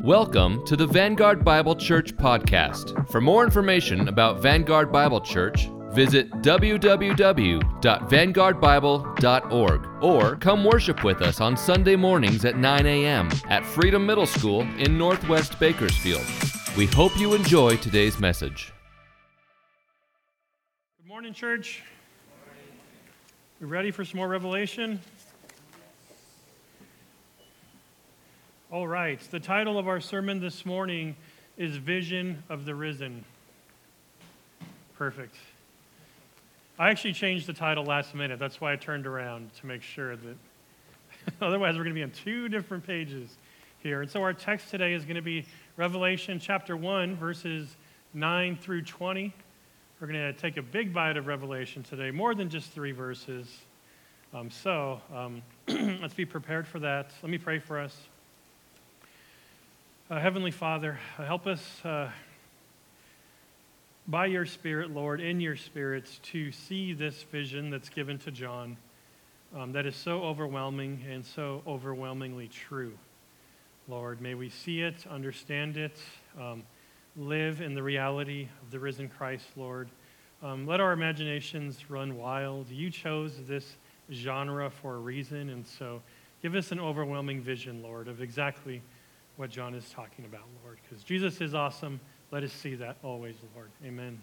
Welcome to the Vanguard Bible Church podcast. For more information about Vanguard Bible Church, visit www.vanguardbible.org or come worship with us on Sunday mornings at 9 a.m. at Freedom Middle School in Northwest Bakersfield. We hope you enjoy today's message. Good morning, church. We ready for some more revelation? All right. The title of our sermon this morning is Vision of the Risen. Perfect. I actually changed the title last minute. That's why I turned around to make sure that otherwise we're going to be on two different pages here. And so our text today is going to be Revelation chapter 1 verses 9 through 20. We're going to take a big bite of Revelation today, more than just three verses. Um, so um, let's be prepared for that. Let me pray for us. Uh, Heavenly Father, uh, help us uh, by your Spirit, Lord, in your spirits, to see this vision that's given to John um, that is so overwhelming and so overwhelmingly true. Lord, may we see it, understand it, um, live in the reality of the risen Christ, Lord. Um, let our imaginations run wild. You chose this genre for a reason, and so give us an overwhelming vision, Lord, of exactly what John is talking about, Lord, because Jesus is awesome. Let us see that always, Lord. Amen.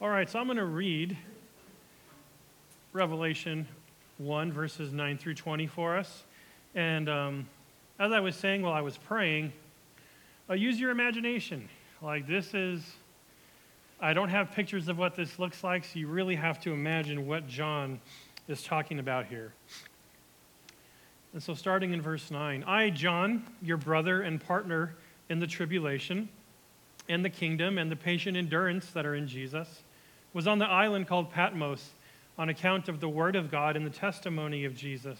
All right, so I'm going to read Revelation 1, verses 9 through 20 for us. And um, as I was saying while I was praying, uh, use your imagination. Like, this is, I don't have pictures of what this looks like, so you really have to imagine what John is talking about here. And so, starting in verse 9 I, John, your brother and partner in the tribulation and the kingdom and the patient endurance that are in Jesus, was on the island called Patmos on account of the word of God and the testimony of Jesus.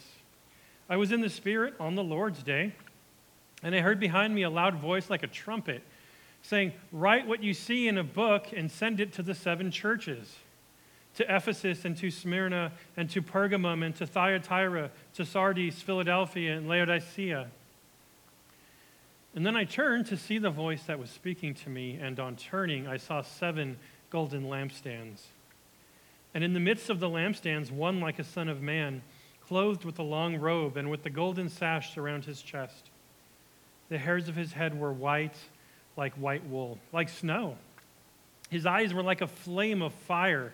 I was in the Spirit on the Lord's day, and I heard behind me a loud voice like a trumpet saying, Write what you see in a book and send it to the seven churches to Ephesus and to Smyrna and to Pergamum and to Thyatira, to Sardis, Philadelphia, and Laodicea. And then I turned to see the voice that was speaking to me, and on turning, I saw seven golden lampstands. And in the midst of the lampstands, one like a son of man, clothed with a long robe and with the golden sash around his chest. The hairs of his head were white, like white wool, like snow. His eyes were like a flame of fire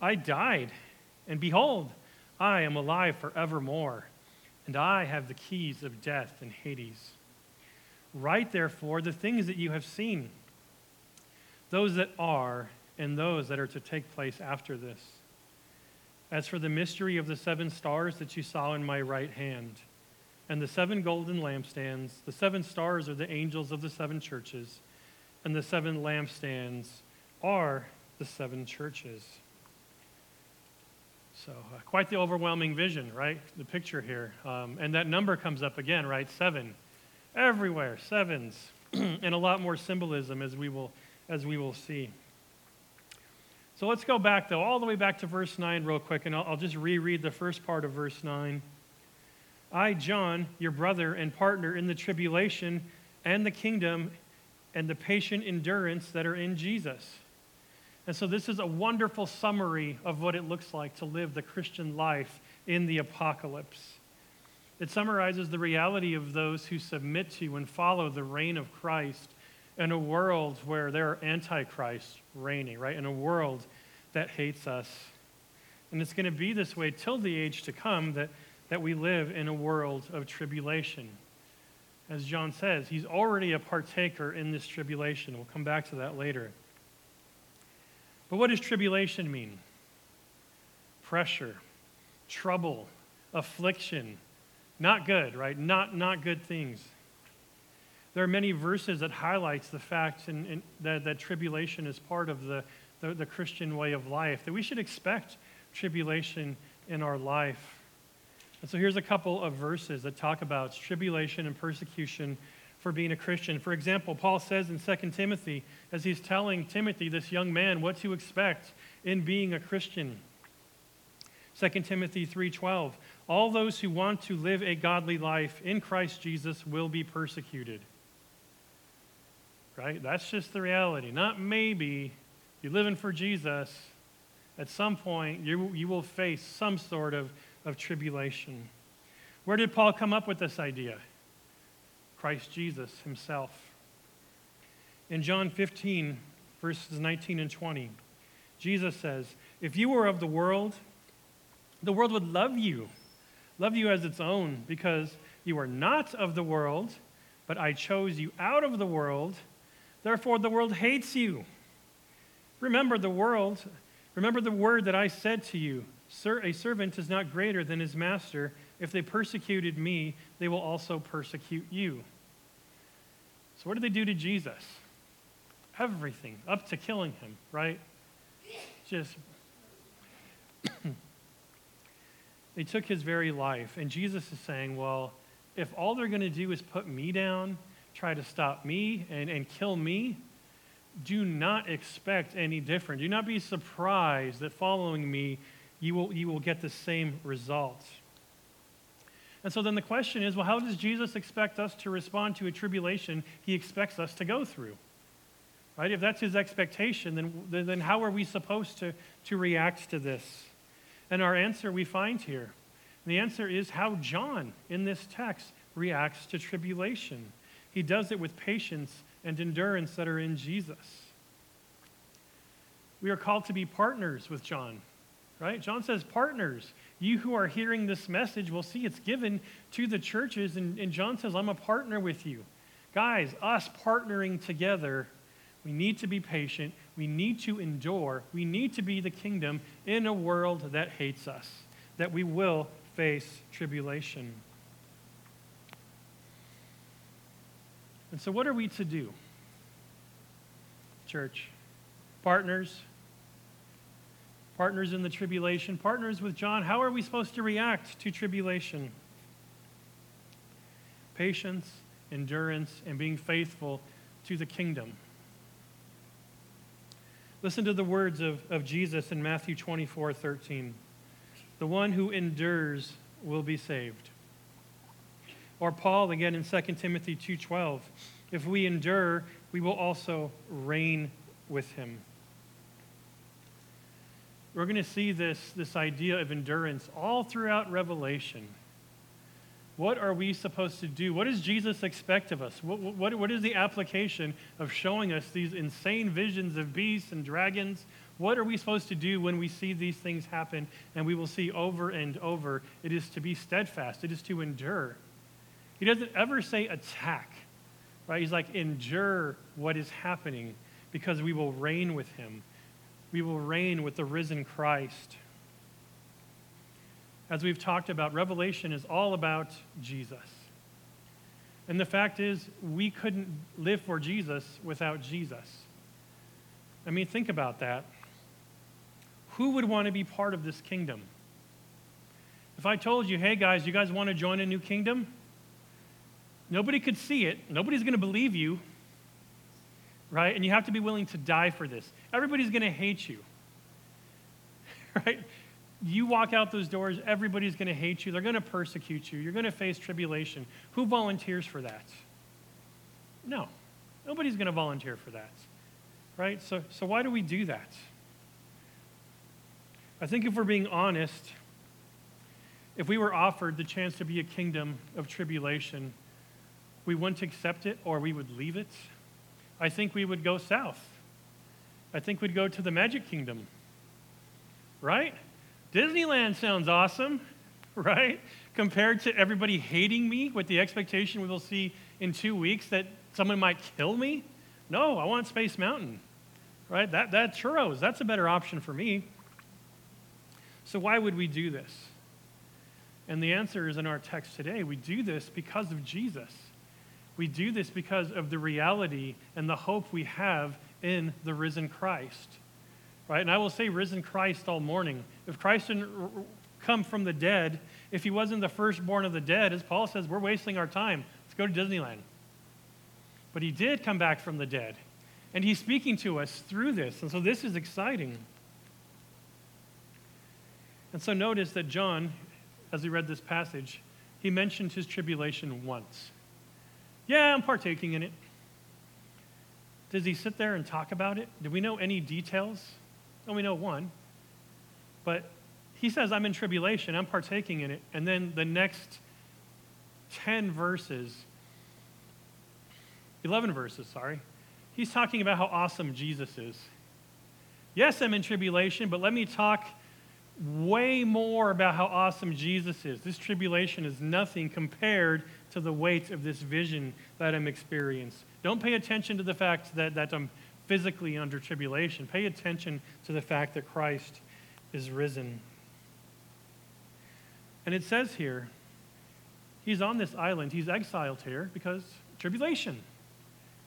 I died, and behold, I am alive forevermore, and I have the keys of death and Hades. Write, therefore, the things that you have seen, those that are, and those that are to take place after this. As for the mystery of the seven stars that you saw in my right hand, and the seven golden lampstands, the seven stars are the angels of the seven churches, and the seven lampstands are the seven churches. So, uh, quite the overwhelming vision, right? The picture here. Um, and that number comes up again, right? Seven. Everywhere, sevens. and a lot more symbolism as we will, as we will see. So let's go back, though, all the way back to verse 9, real quick, and I'll, I'll just reread the first part of verse 9. I, John, your brother and partner in the tribulation and the kingdom and the patient endurance that are in Jesus. And so, this is a wonderful summary of what it looks like to live the Christian life in the apocalypse. It summarizes the reality of those who submit to and follow the reign of Christ in a world where there are antichrists reigning, right? In a world that hates us. And it's going to be this way till the age to come that, that we live in a world of tribulation. As John says, he's already a partaker in this tribulation. We'll come back to that later. But what does tribulation mean? Pressure, trouble, affliction. Not good, right? Not, not good things. There are many verses that highlights the fact in, in, that, that tribulation is part of the, the, the Christian way of life, that we should expect tribulation in our life. And so here's a couple of verses that talk about tribulation and persecution for being a Christian. For example, Paul says in 2 Timothy, as he's telling Timothy, this young man, what to expect in being a Christian. 2 Timothy 3:12 All those who want to live a godly life in Christ Jesus will be persecuted. Right? That's just the reality. Not maybe. You're living for Jesus. At some point, you, you will face some sort of, of tribulation. Where did Paul come up with this idea? Christ Jesus himself. In John 15, verses 19 and 20, Jesus says, If you were of the world, the world would love you, love you as its own, because you are not of the world, but I chose you out of the world. Therefore, the world hates you. Remember the world, remember the word that I said to you a servant is not greater than his master. If they persecuted me, they will also persecute you. So, what did they do to Jesus? Everything, up to killing him, right? Just. they took his very life. And Jesus is saying, well, if all they're going to do is put me down, try to stop me, and, and kill me, do not expect any different. Do not be surprised that following me, you will, you will get the same results. And so then the question is well, how does Jesus expect us to respond to a tribulation he expects us to go through? Right? If that's his expectation, then, then how are we supposed to, to react to this? And our answer we find here. The answer is how John, in this text, reacts to tribulation. He does it with patience and endurance that are in Jesus. We are called to be partners with John, right? John says, partners. You who are hearing this message will see it's given to the churches, and, and John says, I'm a partner with you. Guys, us partnering together, we need to be patient. We need to endure. We need to be the kingdom in a world that hates us, that we will face tribulation. And so, what are we to do? Church, partners, partners in the tribulation, partners with John, how are we supposed to react to tribulation? Patience, endurance, and being faithful to the kingdom. Listen to the words of, of Jesus in Matthew 24 13. The one who endures will be saved. Or Paul again in 2 Timothy 2:12, if we endure, we will also reign with him. We're going to see this, this idea of endurance all throughout Revelation. What are we supposed to do? What does Jesus expect of us? What, what, what is the application of showing us these insane visions of beasts and dragons? What are we supposed to do when we see these things happen? And we will see over and over it is to be steadfast, it is to endure. He doesn't ever say attack, right? He's like, endure what is happening because we will reign with him. We will reign with the risen Christ. As we've talked about, Revelation is all about Jesus. And the fact is, we couldn't live for Jesus without Jesus. I mean, think about that. Who would want to be part of this kingdom? If I told you, hey guys, you guys want to join a new kingdom? Nobody could see it. Nobody's going to believe you. Right? And you have to be willing to die for this. Everybody's going to hate you. Right? You walk out those doors, everybody's going to hate you. They're going to persecute you. You're going to face tribulation. Who volunteers for that? No. Nobody's going to volunteer for that. Right? So, so why do we do that? I think if we're being honest, if we were offered the chance to be a kingdom of tribulation, we wouldn't accept it or we would leave it. I think we would go south. I think we'd go to the Magic Kingdom. Right? Disneyland sounds awesome, right? Compared to everybody hating me with the expectation we will see in two weeks that someone might kill me. No, I want Space Mountain, right? That, that churros, that's a better option for me. So, why would we do this? And the answer is in our text today. We do this because of Jesus. We do this because of the reality and the hope we have in the risen Christ. Right? And I will say risen Christ all morning. If Christ didn't come from the dead, if he wasn't the firstborn of the dead, as Paul says, we're wasting our time. Let's go to Disneyland. But he did come back from the dead. And he's speaking to us through this. And so this is exciting. And so notice that John, as he read this passage, he mentioned his tribulation once. Yeah, I'm partaking in it. Does he sit there and talk about it? Do we know any details? Well, we know one. But he says, I'm in tribulation, I'm partaking in it. And then the next 10 verses, 11 verses, sorry, he's talking about how awesome Jesus is. Yes, I'm in tribulation, but let me talk way more about how awesome Jesus is. This tribulation is nothing compared to the weight of this vision that I'm experiencing. Don't pay attention to the fact that, that I'm physically under tribulation. Pay attention to the fact that Christ is risen. And it says here, he's on this island. He's exiled here because tribulation.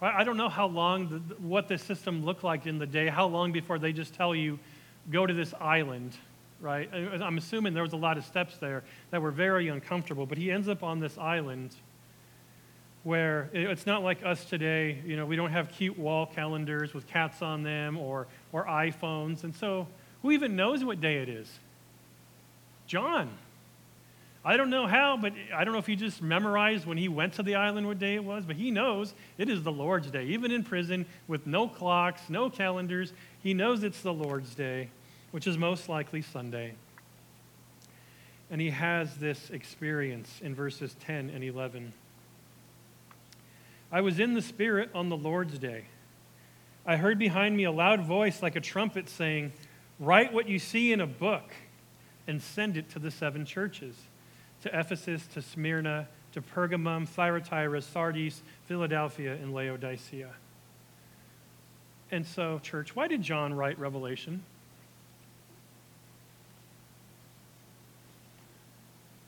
I don't know how long, the, what this system looked like in the day, how long before they just tell you, go to this island, right? I'm assuming there was a lot of steps there that were very uncomfortable, but he ends up on this island where it's not like us today, you know, we don't have cute wall calendars with cats on them or, or iPhones. And so who even knows what day it is? John. I don't know how, but I don't know if he just memorized when he went to the island what day it was, but he knows it is the Lord's day. Even in prison with no clocks, no calendars, he knows it's the Lord's day, which is most likely Sunday. And he has this experience in verses 10 and 11. I was in the Spirit on the Lord's day. I heard behind me a loud voice like a trumpet saying, Write what you see in a book and send it to the seven churches to Ephesus, to Smyrna, to Pergamum, Thyatira, Sardis, Philadelphia, and Laodicea. And so, church, why did John write Revelation?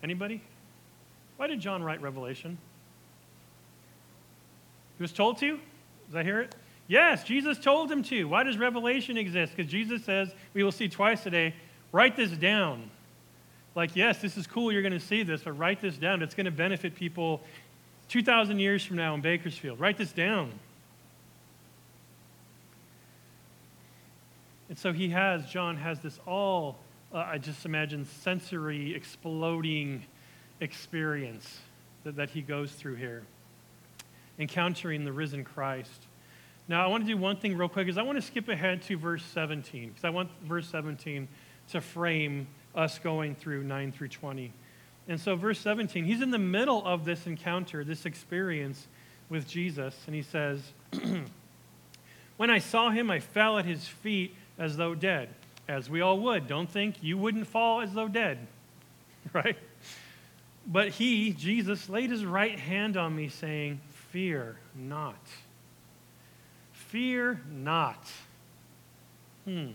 Anybody? Why did John write Revelation? He was told to? Did I hear it? Yes, Jesus told him to. Why does Revelation exist? Because Jesus says, we will see twice today, write this down like, yes, this is cool, you're going to see this, but write this down. It's going to benefit people 2,000 years from now in Bakersfield. Write this down. And so he has, John has this all, uh, I just imagine, sensory exploding experience that, that he goes through here, encountering the risen Christ. Now, I want to do one thing real quick, is I want to skip ahead to verse 17, because I want verse 17 to frame us going through 9 through 20. And so, verse 17, he's in the middle of this encounter, this experience with Jesus, and he says, When I saw him, I fell at his feet as though dead, as we all would. Don't think you wouldn't fall as though dead, right? But he, Jesus, laid his right hand on me, saying, Fear not. Fear not. Hmm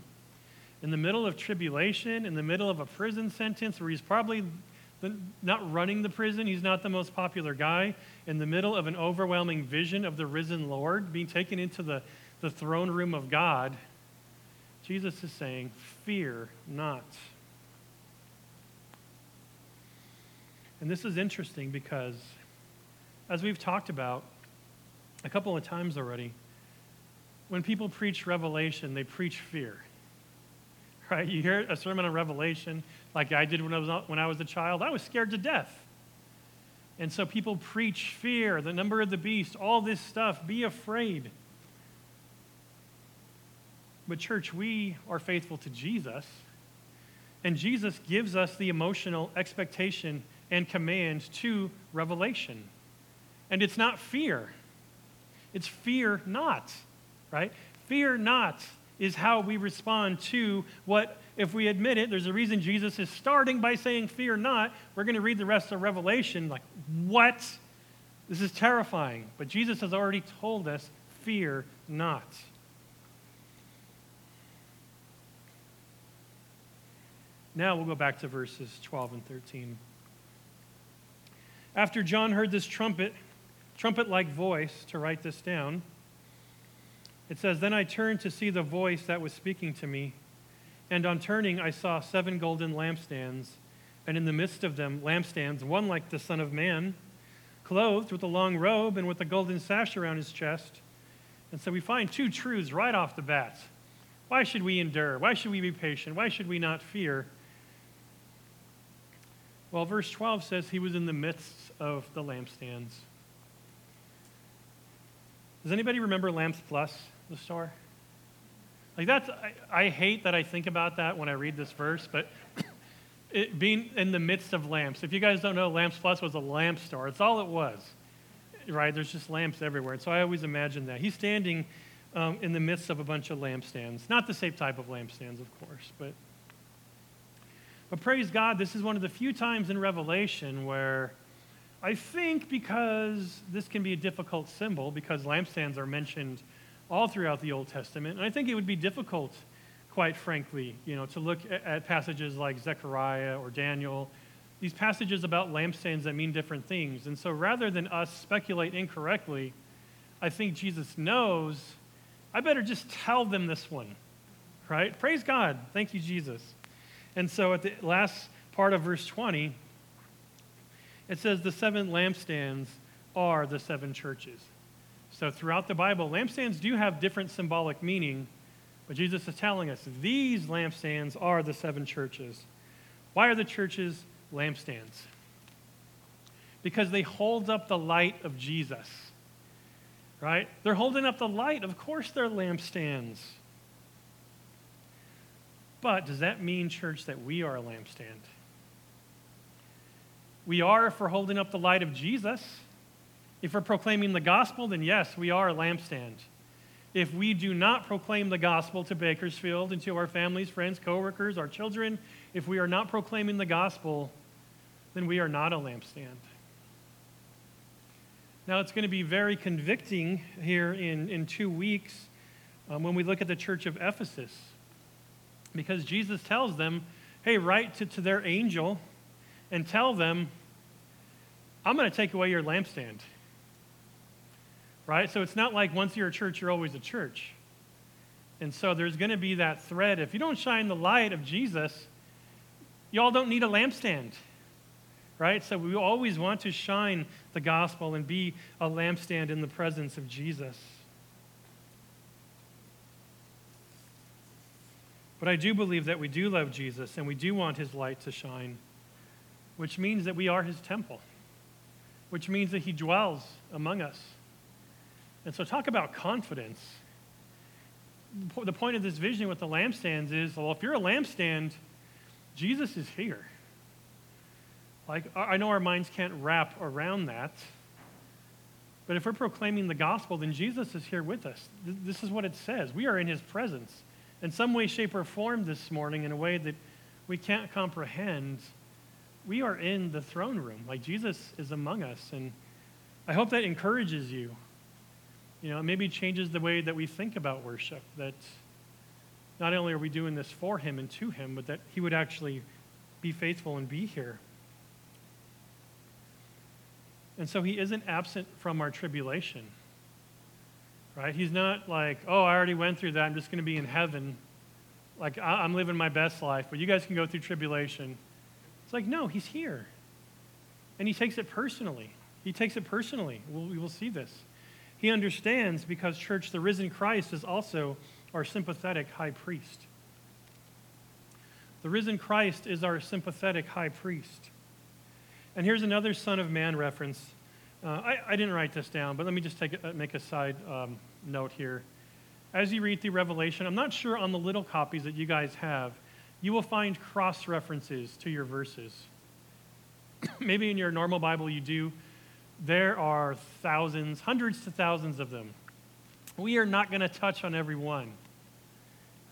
in the middle of tribulation, in the middle of a prison sentence where he's probably not running the prison, he's not the most popular guy, in the middle of an overwhelming vision of the risen Lord being taken into the, the throne room of God, Jesus is saying, Fear not. And this is interesting because, as we've talked about a couple of times already, when people preach revelation, they preach fear right? You hear a sermon on Revelation, like I did when I was, when I was a child, I was scared to death. And so people preach fear, the number of the beast, all this stuff. Be afraid. But, church, we are faithful to Jesus. And Jesus gives us the emotional expectation and command to revelation. And it's not fear, it's fear not, right? Fear not is how we respond to what, if we admit it, there's a reason Jesus is starting by saying, Fear not. We're going to read the rest of Revelation, like, what? This is terrifying. But Jesus has already told us, Fear not. Now we'll go back to verses 12 and 13. After John heard this trumpet, trumpet like voice to write this down. It says, Then I turned to see the voice that was speaking to me. And on turning, I saw seven golden lampstands, and in the midst of them, lampstands, one like the Son of Man, clothed with a long robe and with a golden sash around his chest. And so we find two truths right off the bat. Why should we endure? Why should we be patient? Why should we not fear? Well, verse 12 says he was in the midst of the lampstands. Does anybody remember Lamps Plus, the store? Like that's, I, I, hate that I think about that when I read this verse, but it being in the midst of lamps. If you guys don't know, Lamps Plus was a lamp store. It's all it was, right? There's just lamps everywhere. And so I always imagine that. He's standing um, in the midst of a bunch of lampstands. Not the same type of lampstands, of course, but, but praise God, this is one of the few times in Revelation where I think because this can be a difficult symbol, because lampstands are mentioned all throughout the Old Testament. And I think it would be difficult, quite frankly, you know, to look at passages like Zechariah or Daniel, these passages about lampstands that mean different things. And so rather than us speculate incorrectly, I think Jesus knows, I better just tell them this one, right? Praise God. Thank you, Jesus. And so at the last part of verse 20, it says, The seven lampstands are the seven churches. So throughout the Bible, lampstands do have different symbolic meaning, but Jesus is telling us these lampstands are the seven churches. Why are the churches lampstands? Because they hold up the light of Jesus. Right? They're holding up the light. Of course, they're lampstands. But does that mean, church, that we are a lampstand? We are if we're holding up the light of Jesus. If we're proclaiming the gospel, then yes, we are a lampstand. If we do not proclaim the gospel to Bakersfield and to our families, friends, coworkers, our children, if we are not proclaiming the gospel, then we are not a lampstand. Now, it's going to be very convicting here in, in two weeks um, when we look at the church of Ephesus. Because Jesus tells them, hey, write to, to their angel and tell them, I'm going to take away your lampstand right? So it's not like once you're a church, you're always a church. And so there's going to be that thread. If you don't shine the light of Jesus, y'all don't need a lampstand, right? So we always want to shine the gospel and be a lampstand in the presence of Jesus. But I do believe that we do love Jesus and we do want his light to shine, which means that we are his temple, which means that he dwells among us. And so, talk about confidence. The point of this vision with the lampstands is well, if you're a lampstand, Jesus is here. Like, I know our minds can't wrap around that. But if we're proclaiming the gospel, then Jesus is here with us. This is what it says. We are in his presence. In some way, shape, or form this morning, in a way that we can't comprehend, we are in the throne room. Like Jesus is among us. And I hope that encourages you you know, maybe changes the way that we think about worship. That not only are we doing this for Him and to Him, but that He would actually be faithful and be here. And so He isn't absent from our tribulation, right? He's not like, oh, I already went through that. I'm just going to be in heaven. Like, I'm living my best life, but you guys can go through tribulation. It's like, no, He's here. And He takes it personally. He takes it personally. We'll, we will see this. He understands because, church, the risen Christ is also our sympathetic high priest. The risen Christ is our sympathetic high priest. And here's another Son of Man reference. Uh, I, I, didn't write this down, but let me just make a side um, note here. As you read the Revelation, I'm not sure on the little copies that you guys have, you will find cross references to your verses. Maybe in your normal Bible you do, there are thousands, hundreds to thousands of them. We are not going to touch on every one.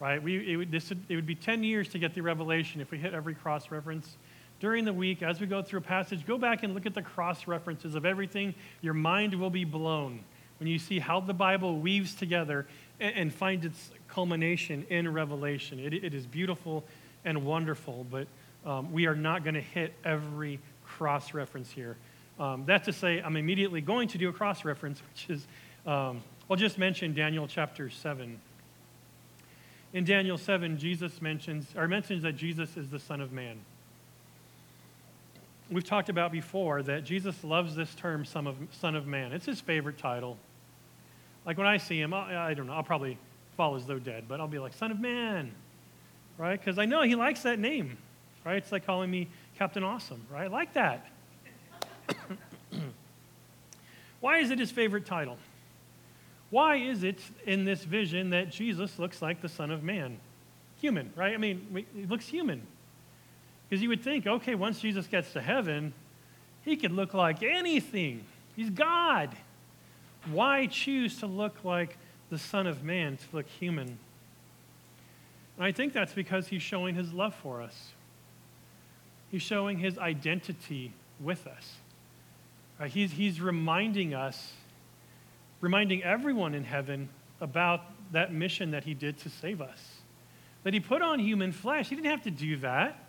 Right? We, it, would, this would, it would be 10 years to get the revelation if we hit every cross reference. During the week, as we go through a passage, go back and look at the cross references of everything. Your mind will be blown when you see how the Bible weaves together and, and finds its culmination in Revelation. It, it is beautiful and wonderful, but um, we are not going to hit every cross reference here. Um, that's to say, I'm immediately going to do a cross reference, which is, um, I'll just mention Daniel chapter 7. In Daniel 7, Jesus mentions, or mentions that Jesus is the Son of Man. We've talked about before that Jesus loves this term, Son of, Son of Man. It's his favorite title. Like when I see him, I, I don't know, I'll probably fall as though dead, but I'll be like, Son of Man, right? Because I know he likes that name, right? It's like calling me Captain Awesome, right? I like that. Why is it his favorite title? Why is it in this vision that Jesus looks like the Son of Man? Human, right? I mean, he looks human. Because you would think, okay, once Jesus gets to heaven, he could look like anything. He's God. Why choose to look like the Son of Man, to look human? And I think that's because he's showing his love for us. He's showing his identity with us. Right? He's, he's reminding us, reminding everyone in heaven about that mission that he did to save us. That he put on human flesh. He didn't have to do that.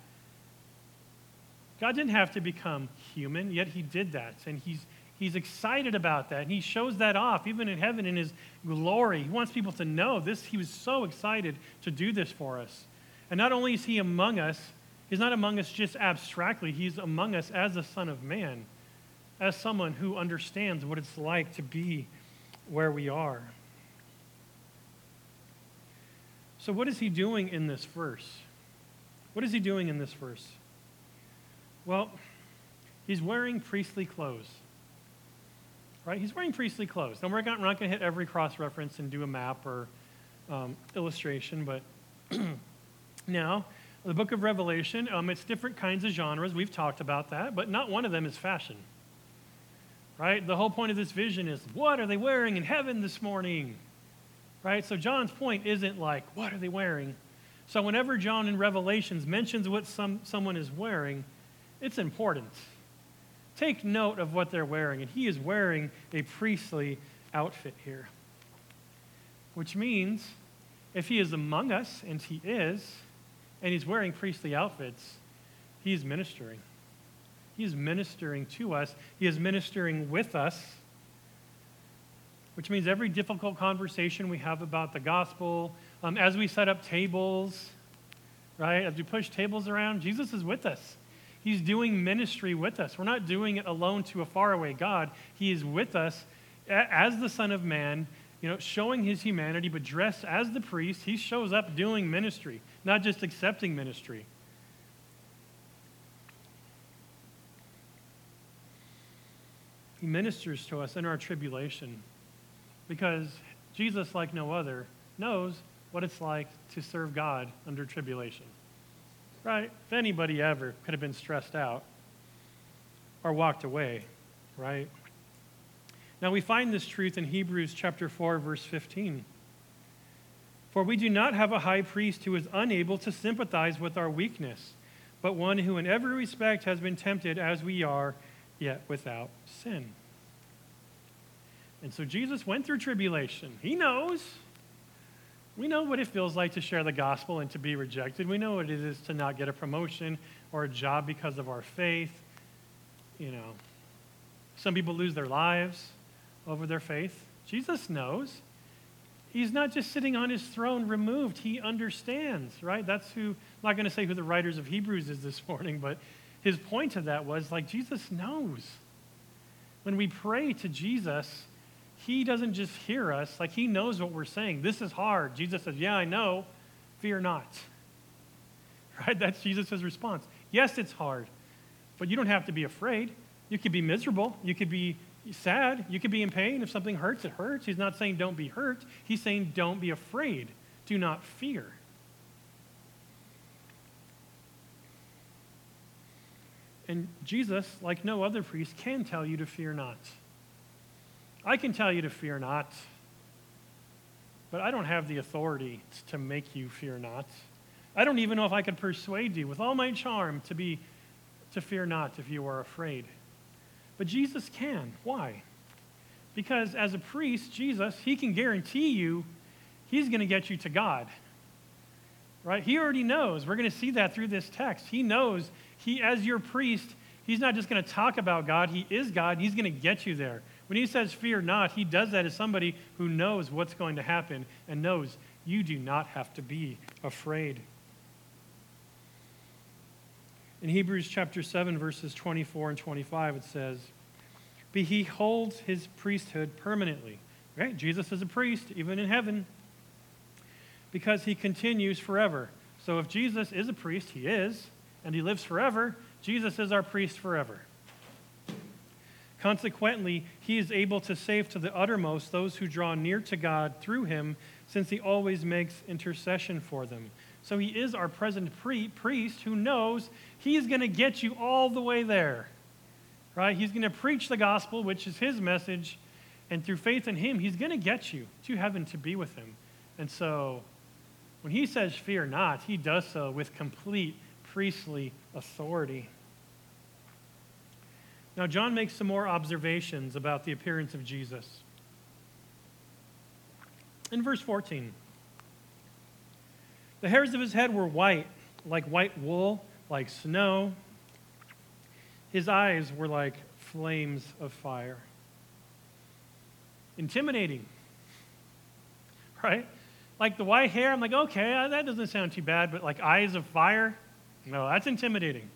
God didn't have to become human, yet he did that. And he's, he's excited about that. And he shows that off, even in heaven, in his glory. He wants people to know this. He was so excited to do this for us. And not only is he among us, he's not among us just abstractly, he's among us as the Son of Man as someone who understands what it's like to be where we are. So, what is he doing in this verse? What is he doing in this verse? Well, he's wearing priestly clothes. Right? He's wearing priestly clothes. Now, we're not, not going to hit every cross reference and do a map or um, illustration, but now, the book of Revelation, um, it's different kinds of genres. We've talked about that, but not one of them is fashion right? The whole point of this vision is what are they wearing in heaven this morning? Right? So John's point isn't like, what are they wearing? So whenever John in Revelations mentions what some, someone is wearing, it's important. Take note of what they're wearing. And he is wearing a priestly outfit here. Which means if he is among us, and he is, and he's wearing priestly outfits, he's ministering. He is ministering to us, He is ministering with us, which means every difficult conversation we have about the gospel, um, as we set up tables, right, as we push tables around, Jesus is with us. He's doing ministry with us. We're not doing it alone to a faraway God. He is with us as the Son of Man, you know, showing his humanity, but dressed as the priest. He shows up doing ministry, not just accepting ministry. He ministers to us in our tribulation because Jesus, like no other, knows what it's like to serve God under tribulation. Right? If anybody ever could have been stressed out or walked away, right? Now we find this truth in Hebrews chapter 4 verse 15. For we do not have a high priest who is unable to sympathize with our weakness, but one who in every respect has been tempted as we are yet without sin. And so Jesus went through tribulation. He knows. We know what it feels like to share the gospel and to be rejected. We know what it is to not get a promotion or a job because of our faith. You know, some people lose their lives over their faith. Jesus knows. He's not just sitting on his throne removed. He understands, right? That's who, I'm not going to say who the writers of Hebrews is this morning, but his point to that was like Jesus knows. When we pray to Jesus, he doesn't just hear us, like he knows what we're saying. This is hard. Jesus says, Yeah, I know. Fear not. Right? That's Jesus' response. Yes, it's hard, but you don't have to be afraid. You could be miserable. You could be sad. You could be in pain. If something hurts, it hurts. He's not saying don't be hurt. He's saying don't be afraid. Do not fear. And Jesus, like no other priest, can tell you to fear not. I can tell you to fear not, but I don't have the authority to make you fear not. I don't even know if I could persuade you with all my charm to be to fear not if you are afraid. But Jesus can. Why? Because as a priest, Jesus, he can guarantee you he's going to get you to God. Right? He already knows. We're going to see that through this text. He knows he as your priest, He's not just going to talk about God, He is God, He's going to get you there. When He says, Fear not, He does that as somebody who knows what's going to happen and knows you do not have to be afraid. In Hebrews chapter 7, verses 24 and 25, it says, But he holds his priesthood permanently. Right? Jesus is a priest, even in heaven, because he continues forever. So if Jesus is a priest, he is, and he lives forever, Jesus is our priest forever. Consequently, he is able to save to the uttermost those who draw near to God through him, since he always makes intercession for them. So he is our present pre- priest who knows he's going to get you all the way there. Right? He's going to preach the gospel, which is his message, and through faith in him, he's going to get you to heaven to be with him. And so when he says, Fear not, he does so with complete priestly authority. Now, John makes some more observations about the appearance of Jesus. In verse 14, the hairs of his head were white, like white wool, like snow. His eyes were like flames of fire. Intimidating, right? Like the white hair, I'm like, okay, uh, that doesn't sound too bad, but like eyes of fire, no, that's intimidating.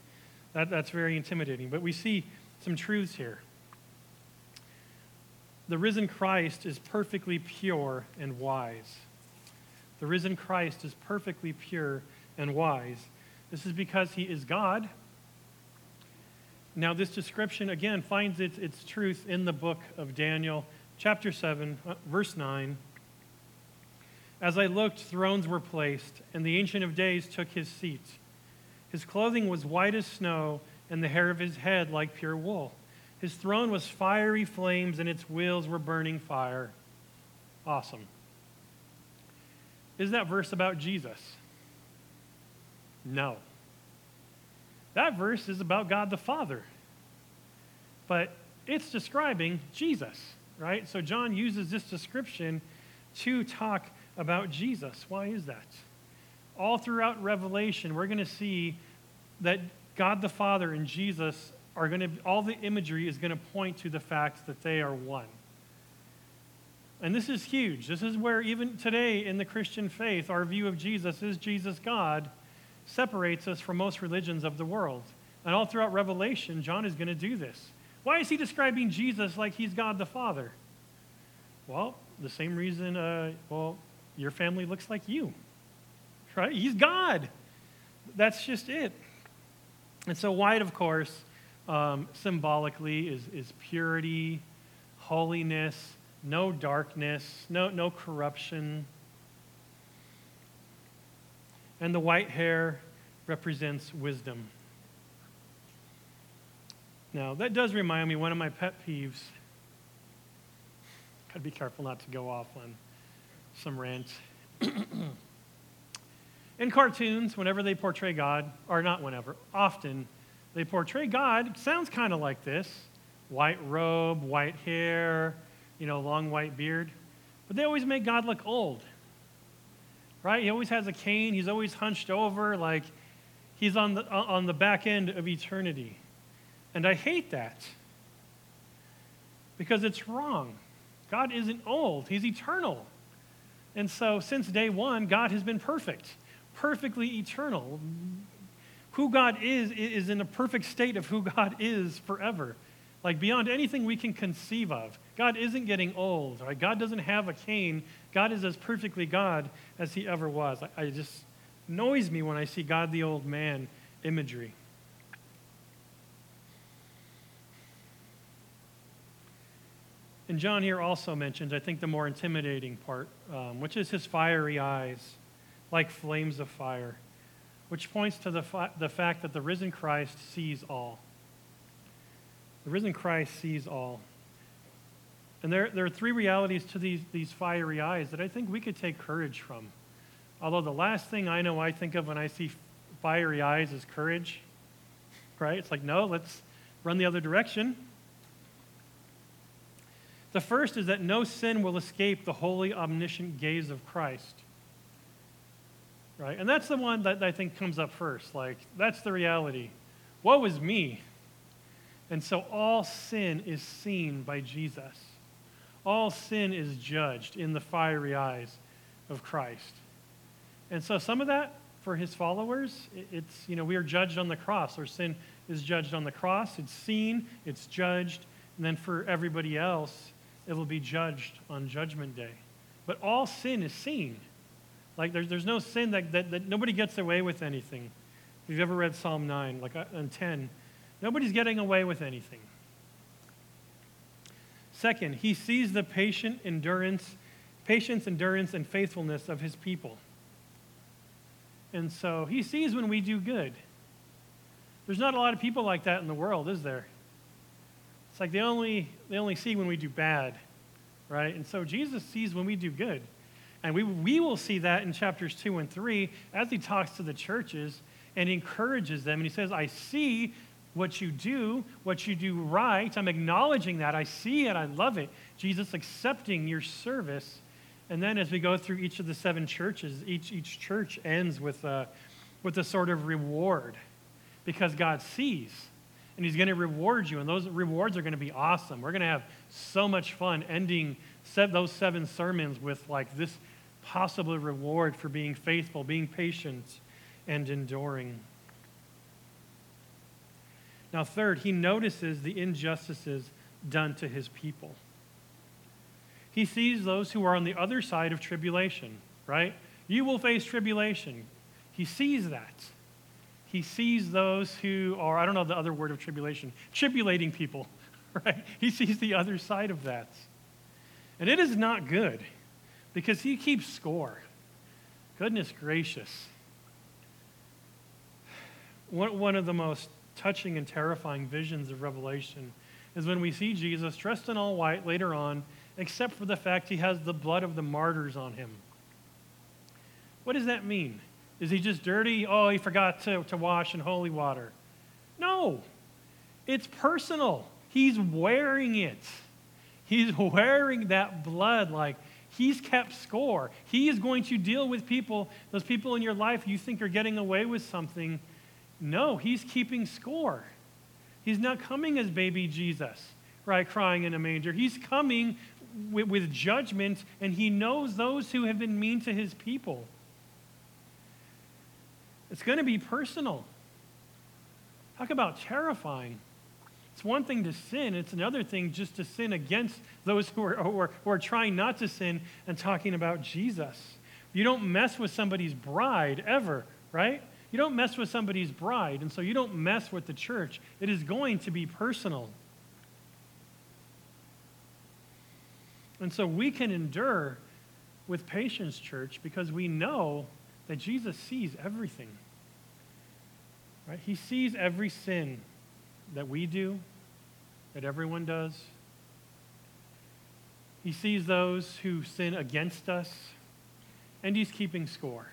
That, that's very intimidating. But we see some truths here. The risen Christ is perfectly pure and wise. The risen Christ is perfectly pure and wise. This is because he is God. Now, this description, again, finds its, its truth in the book of Daniel, chapter 7, uh, verse 9. As I looked, thrones were placed, and the Ancient of Days took his seat. His clothing was white as snow, and the hair of his head like pure wool. His throne was fiery flames, and its wheels were burning fire. Awesome. Is that verse about Jesus? No. That verse is about God the Father. But it's describing Jesus, right? So John uses this description to talk about Jesus. Why is that? All throughout Revelation, we're going to see that God the Father and Jesus are going to, all the imagery is going to point to the fact that they are one. And this is huge. This is where, even today in the Christian faith, our view of Jesus is Jesus God separates us from most religions of the world. And all throughout Revelation, John is going to do this. Why is he describing Jesus like he's God the Father? Well, the same reason, uh, well, your family looks like you, right? He's God. That's just it. And so, white, of course, um, symbolically is, is purity, holiness, no darkness, no, no corruption. And the white hair represents wisdom. Now, that does remind me one of my pet peeves. Gotta be careful not to go off on some rant. In cartoons, whenever they portray God, or not whenever, often they portray God, It sounds kind of like this white robe, white hair, you know, long white beard. But they always make God look old, right? He always has a cane, he's always hunched over, like he's on the, uh, on the back end of eternity. And I hate that because it's wrong. God isn't old, he's eternal. And so, since day one, God has been perfect, perfectly eternal. Who God is, is in a perfect state of who God is forever. Like beyond anything we can conceive of. God isn't getting old. Right? God doesn't have a cane. God is as perfectly God as he ever was. I, I just annoys me when I see God the old man imagery. And John here also mentions, I think, the more intimidating part, um, which is his fiery eyes, like flames of fire, which points to the, fa- the fact that the risen Christ sees all. The risen Christ sees all. And there, there are three realities to these, these fiery eyes that I think we could take courage from. Although the last thing I know I think of when I see fiery eyes is courage, right? It's like, no, let's run the other direction. The first is that no sin will escape the holy, omniscient gaze of Christ. Right? And that's the one that I think comes up first. Like, that's the reality. Woe is me. And so all sin is seen by Jesus. All sin is judged in the fiery eyes of Christ. And so some of that for his followers, it's, you know, we are judged on the cross. Our sin is judged on the cross. It's seen, it's judged. And then for everybody else, it will be judged on Judgment Day. But all sin is seen. Like there's, there's no sin that, that, that nobody gets away with anything. If you've ever read Psalm 9, like and uh, 10, nobody's getting away with anything. Second, he sees the patient endurance, patience, endurance, and faithfulness of his people. And so he sees when we do good. There's not a lot of people like that in the world, is there? It's like they only, they only see when we do bad, right? And so Jesus sees when we do good. And we, we will see that in chapters 2 and 3 as he talks to the churches and encourages them. And he says, I see what you do, what you do right. I'm acknowledging that. I see it. I love it. Jesus accepting your service. And then as we go through each of the seven churches, each, each church ends with a, with a sort of reward because God sees and He's going to reward you. And those rewards are going to be awesome. We're going to have so much fun ending those seven sermons with like this possible reward for being faithful, being patient, and enduring. Now, third, he notices the injustices done to his people. He sees those who are on the other side of tribulation, right? You will face tribulation. He sees that. He sees those who are, I don't know the other word of tribulation, tribulating people, right? He sees the other side of that. And it is not good because he keeps score. Goodness gracious. One, of the most touching and terrifying visions of Revelation is when we see Jesus dressed in all white later on, except for the fact he has the blood of the martyrs on him. What does that mean? Is he just dirty? Oh, he forgot to, to wash in holy water. No, it's personal. He's wearing it. He's wearing that blood like he's kept score. He is going to deal with people, those people in your life you think are getting away with something no, he's keeping score. He's not coming as baby Jesus, right, crying in a manger. He's coming with, with judgment, and he knows those who have been mean to his people. It's going to be personal. Talk about terrifying. It's one thing to sin, it's another thing just to sin against those who are, who are, who are trying not to sin and talking about Jesus. You don't mess with somebody's bride ever, right? You don't mess with somebody's bride, and so you don't mess with the church. It is going to be personal. And so we can endure with patience, church, because we know that Jesus sees everything. Right? He sees every sin that we do, that everyone does. He sees those who sin against us, and he's keeping score.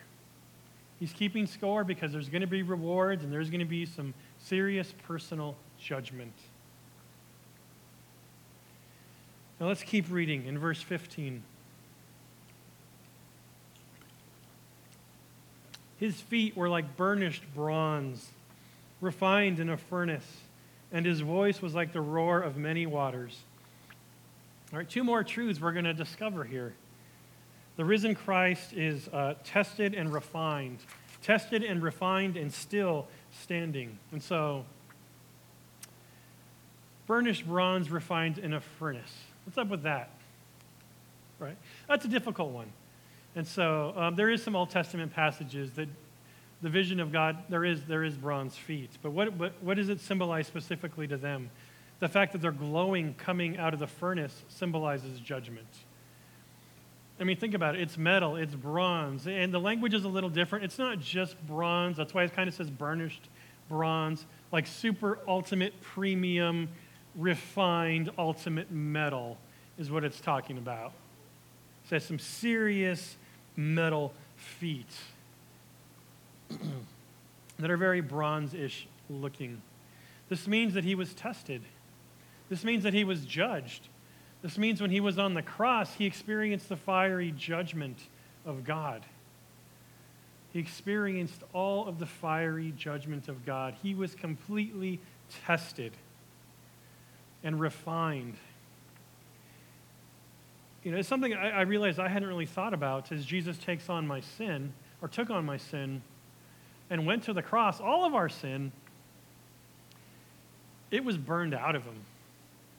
He's keeping score because there's going to be rewards and there's going to be some serious personal judgment. Now let's keep reading in verse 15. His feet were like burnished bronze, refined in a furnace, and his voice was like the roar of many waters. All right, two more truths we're going to discover here. The risen Christ is uh, tested and refined, tested and refined and still standing. And so, burnished bronze refined in a furnace. What's up with that? Right? That's a difficult one. And so, um, there is some Old Testament passages that the vision of God, there is, there is bronze feet. But what, what, what does it symbolize specifically to them? The fact that they're glowing coming out of the furnace symbolizes judgment. I mean, think about it. It's metal, it's bronze, and the language is a little different. It's not just bronze. That's why it kind of says burnished bronze, like super ultimate premium, refined ultimate metal is what it's talking about. It says some serious metal feet that are very bronze ish looking. This means that he was tested. This means that he was judged. This means when he was on the cross, he experienced the fiery judgment of God. He experienced all of the fiery judgment of God. He was completely tested. and refined. You know, it's something I, I realized I hadn't really thought about as Jesus takes on my sin, or took on my sin, and went to the cross, all of our sin, it was burned out of him.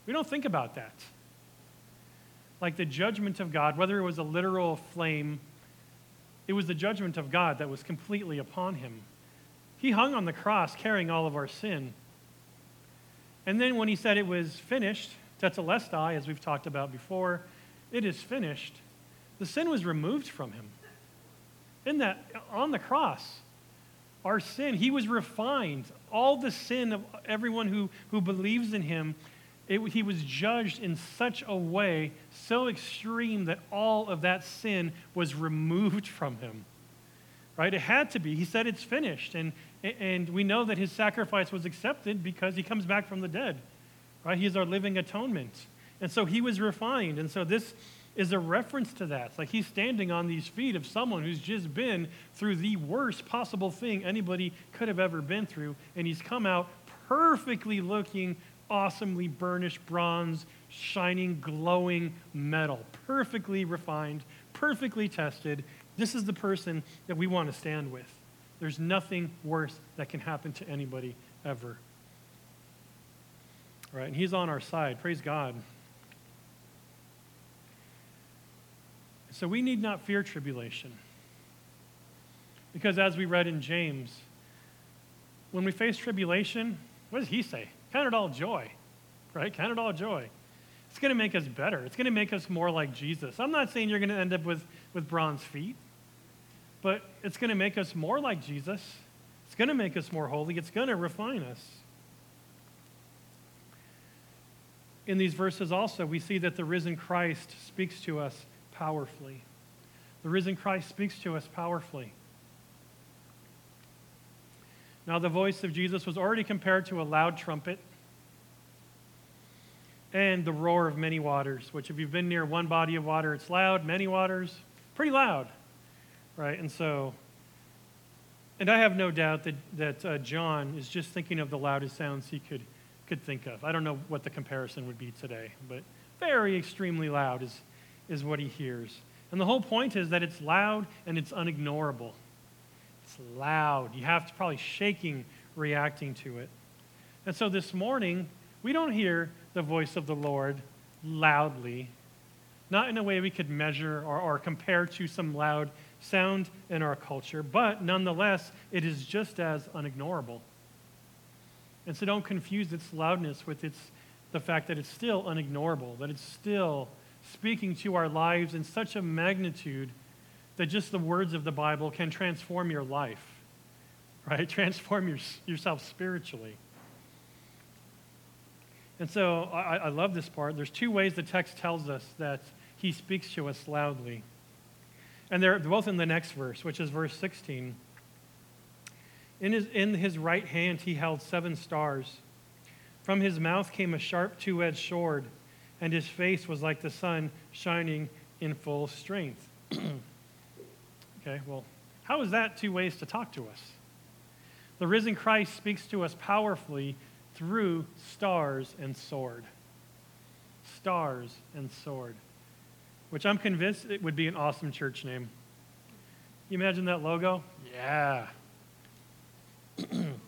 We don't think about that. Like the judgment of God, whether it was a literal flame, it was the judgment of God that was completely upon him. He hung on the cross carrying all of our sin. And then when he said it was finished, tetelestai, as we've talked about before, it is finished, the sin was removed from him. In that, on the cross, our sin, he was refined. All the sin of everyone who, who believes in him, it, he was judged in such a way, so extreme, that all of that sin was removed from him. Right? It had to be. He said it's finished. And, and we know that his sacrifice was accepted because he comes back from the dead. Right? He is our living atonement. And so he was refined. And so this is a reference to that. It's like he's standing on these feet of someone who's just been through the worst possible thing anybody could have ever been through. And he's come out perfectly looking, awesomely burnished bronze, shining, glowing metal, perfectly refined, perfectly tested. This is the person that we want to stand with. There's nothing worse that can happen to anybody ever. All right, and he's on our side. Praise God. So we need not fear tribulation. Because as we read in James, when we face tribulation, what does he say? Count it all joy, right? Count it all joy. It's going to make us better. It's going to make us more like Jesus. I'm not saying you're going to end up with, with bronze feet, but it's going to make us more like Jesus. It's going to make us more holy. It's going to refine us. In these verses, also, we see that the risen Christ speaks to us powerfully. The risen Christ speaks to us powerfully. Now, the voice of Jesus was already compared to a loud trumpet and the roar of many waters, which, if you've been near one body of water, it's loud, many waters, pretty loud, right? And so, and I have no doubt that, that uh, John is just thinking of the loudest sounds he could, could think of. I don't know what the comparison would be today, but very extremely loud is, is what he hears. And the whole point is that it's loud and it's unignorable. It's loud. You have to probably shaking reacting to it. And so this morning, we don't hear the voice of the Lord loudly, not in a way we could measure or, or compare to some loud sound in our culture, but nonetheless, it is just as unignorable. And so don't confuse its loudness with its, the fact that it's still unignorable, that it's still speaking to our lives in such a magnitude that just the words of the Bible can transform your life, right? Transform your, yourself spiritually. And so I, I love this part. There's two ways the text tells us that he speaks to us loudly. And they're both in the next verse, which is verse 16. In his, in his right hand he held seven stars. From his mouth came a sharp two edged sword and his face was like the sun shining in full strength. okay, well, how is that two ways to talk to us? The risen Christ speaks to us powerfully through stars and sword. Stars and sword, which I'm convinced it would be an awesome church name. You imagine that logo? Yeah.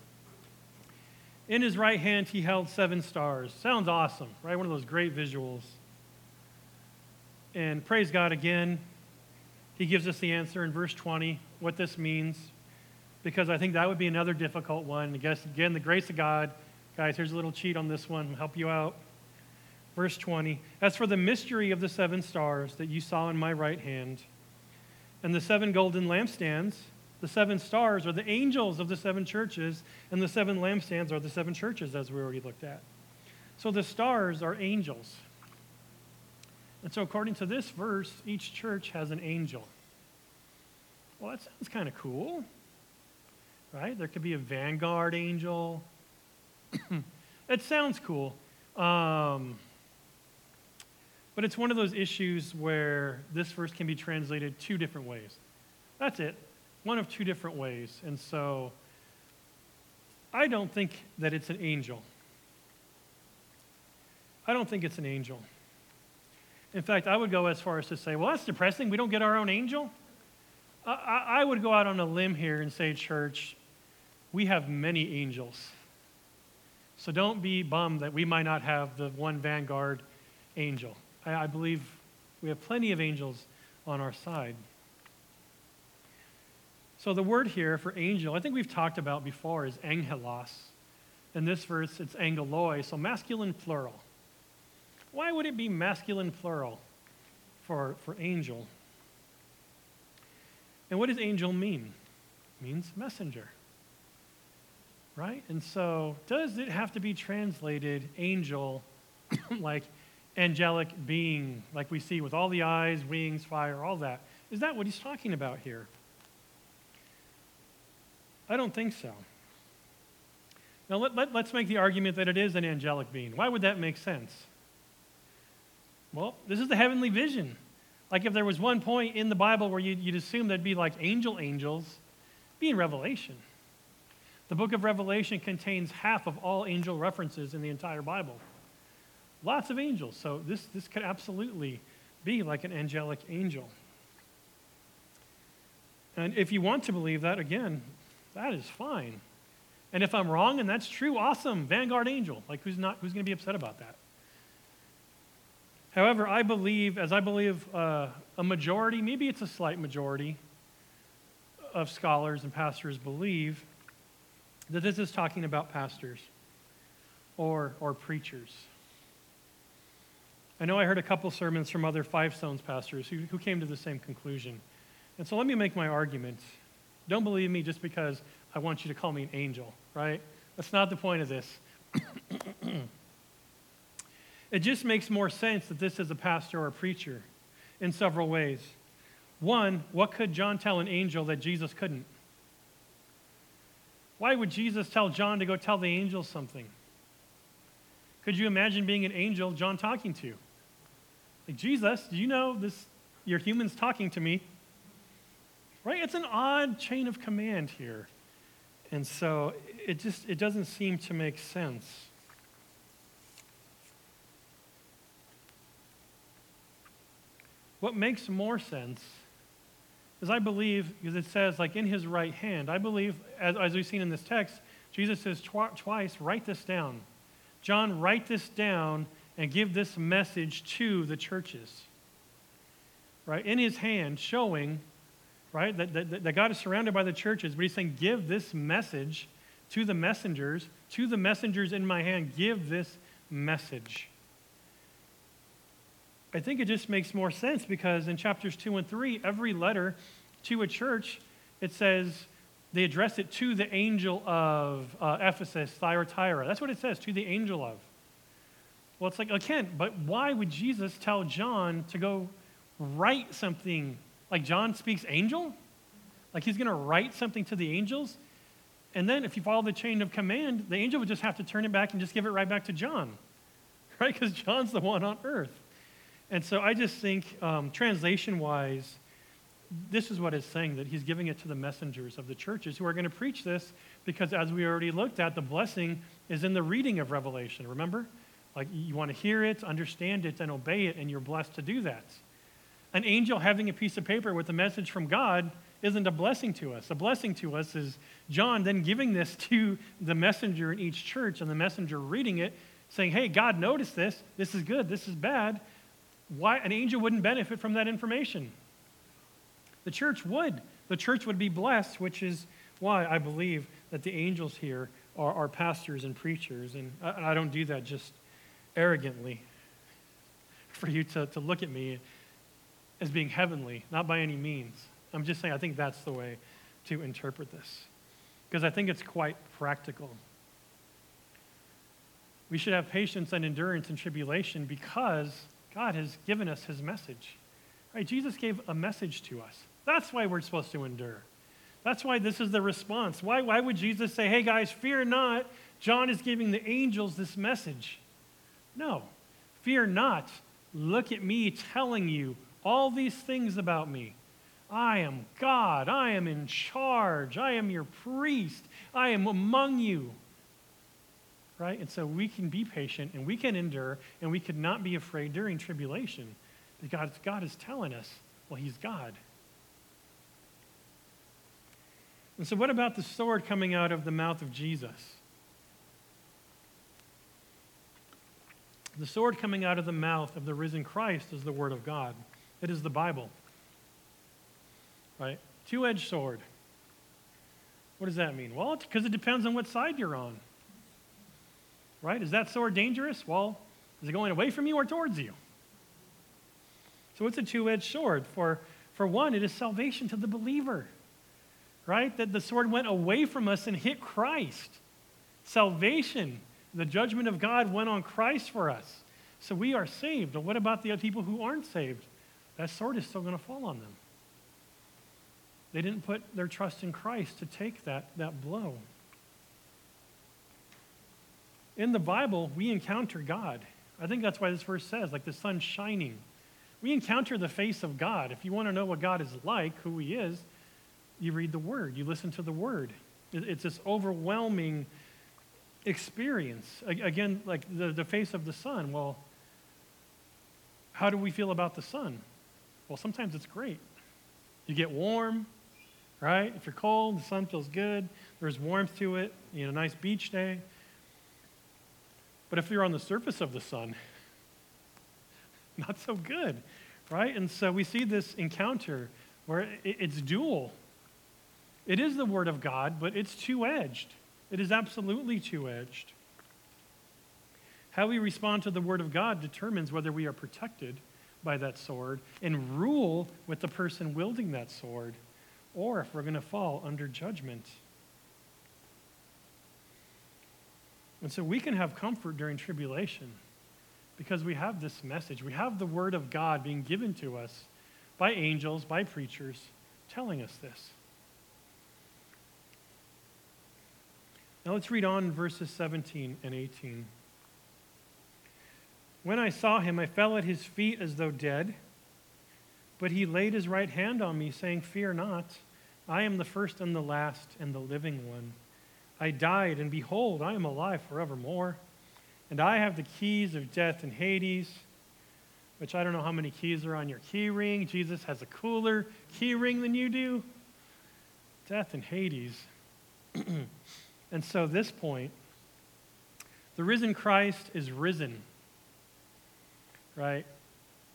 In his right hand, he held seven stars. Sounds awesome, right? One of those great visuals. And praise God again. He gives us the answer in verse 20, what this means, because I think that would be another difficult one. I guess, again, the grace of God. Guys, here's a little cheat on this one, help you out. Verse 20 As for the mystery of the seven stars that you saw in my right hand, and the seven golden lampstands, the seven stars are the angels of the seven churches, and the seven lampstands are the seven churches, as we already looked at. So the stars are angels. And so, according to this verse, each church has an angel. Well, that sounds kind of cool, right? There could be a vanguard angel. it sounds cool. Um, but it's one of those issues where this verse can be translated two different ways. That's it one of two different ways. And so I don't think that it's an angel. I don't think it's an angel. In fact, I would go as far as to say, well, that's depressing. We don't get our own angel. I, I would go out on a limb here and say, church, we have many angels. So don't be bummed that we might not have the one vanguard angel. I, I believe we have plenty of angels on our side. So the word here for angel, I think we've talked about before, is angelos. In this verse, it's angeloi, so masculine plural. Why would it be masculine plural for, for angel? And what does angel mean? It means messenger. Right? And so, does it have to be translated angel like angelic being, like we see with all the eyes, wings, fire, all that? Is that what he's talking about here? I don't think so. Now, let, let, us make the argument that it is an angelic being. Why would that make sense? Well, this is the heavenly vision. Like if there was one point in the Bible where you'd, you'd assume there'd be like angel angels, be in Revelation. The book of Revelation contains half of all angel references in the entire Bible. Lots of angels. So this, this could absolutely be like an angelic angel. And if you want to believe that, again, that is fine. And if I'm wrong and that's true, awesome, Vanguard angel. Like who's not who's going to be upset about that? However, I believe, as I believe uh, a majority, maybe it's a slight majority of scholars and pastors believe, that this is talking about pastors or, or preachers. I know I heard a couple sermons from other Five Stones pastors who, who came to the same conclusion. And so let me make my argument. Don't believe me just because I want you to call me an angel, right? That's not the point of this. It just makes more sense that this is a pastor or a preacher in several ways. One, what could John tell an angel that Jesus couldn't? Why would Jesus tell John to go tell the angel something? Could you imagine being an angel John talking to? Like, Jesus, do you know this your humans talking to me? Right? It's an odd chain of command here. And so it just it doesn't seem to make sense. What makes more sense is I believe, because it says, like, in his right hand, I believe, as, as we've seen in this text, Jesus says tw- twice, write this down. John, write this down and give this message to the churches. Right? In his hand, showing, right, that, that, that God is surrounded by the churches, but he's saying, give this message to the messengers, to the messengers in my hand, give this message. I think it just makes more sense because in chapters 2 and 3, every letter to a church, it says they address it to the angel of uh, Ephesus, Thyatira. That's what it says, to the angel of. Well, it's like, again, but why would Jesus tell John to go write something? Like John speaks angel? Like he's going to write something to the angels? And then if you follow the chain of command, the angel would just have to turn it back and just give it right back to John, right? Because John's the one on earth. And so I just think, um, translation wise, this is what it's saying that he's giving it to the messengers of the churches who are going to preach this because, as we already looked at, the blessing is in the reading of Revelation. Remember? Like you want to hear it, understand it, and obey it, and you're blessed to do that. An angel having a piece of paper with a message from God isn't a blessing to us. A blessing to us is John then giving this to the messenger in each church, and the messenger reading it, saying, Hey, God noticed this. This is good. This is bad why an angel wouldn't benefit from that information. The church would. The church would be blessed, which is why I believe that the angels here are, are pastors and preachers. And I, I don't do that just arrogantly for you to, to look at me as being heavenly, not by any means. I'm just saying I think that's the way to interpret this because I think it's quite practical. We should have patience and endurance in tribulation because God has given us his message. Right? Jesus gave a message to us. That's why we're supposed to endure. That's why this is the response. Why, why would Jesus say, hey guys, fear not? John is giving the angels this message. No, fear not. Look at me telling you all these things about me. I am God. I am in charge. I am your priest. I am among you. right? And so we can be patient and we can endure and we could not be afraid during tribulation because God is telling us, well, He's God. And so, what about the sword coming out of the mouth of Jesus? The sword coming out of the mouth of the risen Christ is the Word of God, it is the Bible. Right? Two edged sword. What does that mean? Well, because it depends on what side you're on. Right? Is that sword dangerous? Well, is it going away from you or towards you? So it's a two edged sword. For, for one, it is salvation to the believer. Right? That the sword went away from us and hit Christ. Salvation, the judgment of God went on Christ for us. So we are saved. But what about the people who aren't saved? That sword is still going to fall on them. They didn't put their trust in Christ to take that, that blow. In the Bible, we encounter God. I think that's why this verse says, like the sun shining. We encounter the face of God. If you want to know what God is like, who He is, you read the Word, you listen to the Word. It's this overwhelming experience. Again, like the, the face of the sun. Well, how do we feel about the sun? Well, sometimes it's great. You get warm, right? If you're cold, the sun feels good, there's warmth to it, you know, nice beach day. But if you're on the surface of the sun, not so good, right? And so we see this encounter where it's dual. It is the Word of God, but it's two edged. It is absolutely two edged. How we respond to the Word of God determines whether we are protected by that sword and rule with the person wielding that sword or if we're going to fall under judgment. And so we can have comfort during tribulation because we have this message. We have the Word of God being given to us by angels, by preachers, telling us this. Now let's read on verses 17 and 18. When I saw him, I fell at his feet as though dead. But he laid his right hand on me, saying, Fear not. I am the first and the last and the living one. I died, and behold, I am alive forevermore. And I have the keys of death and Hades, which I don't know how many keys are on your key ring. Jesus has a cooler key ring than you do. Death and Hades. and so, this point, the risen Christ is risen. Right?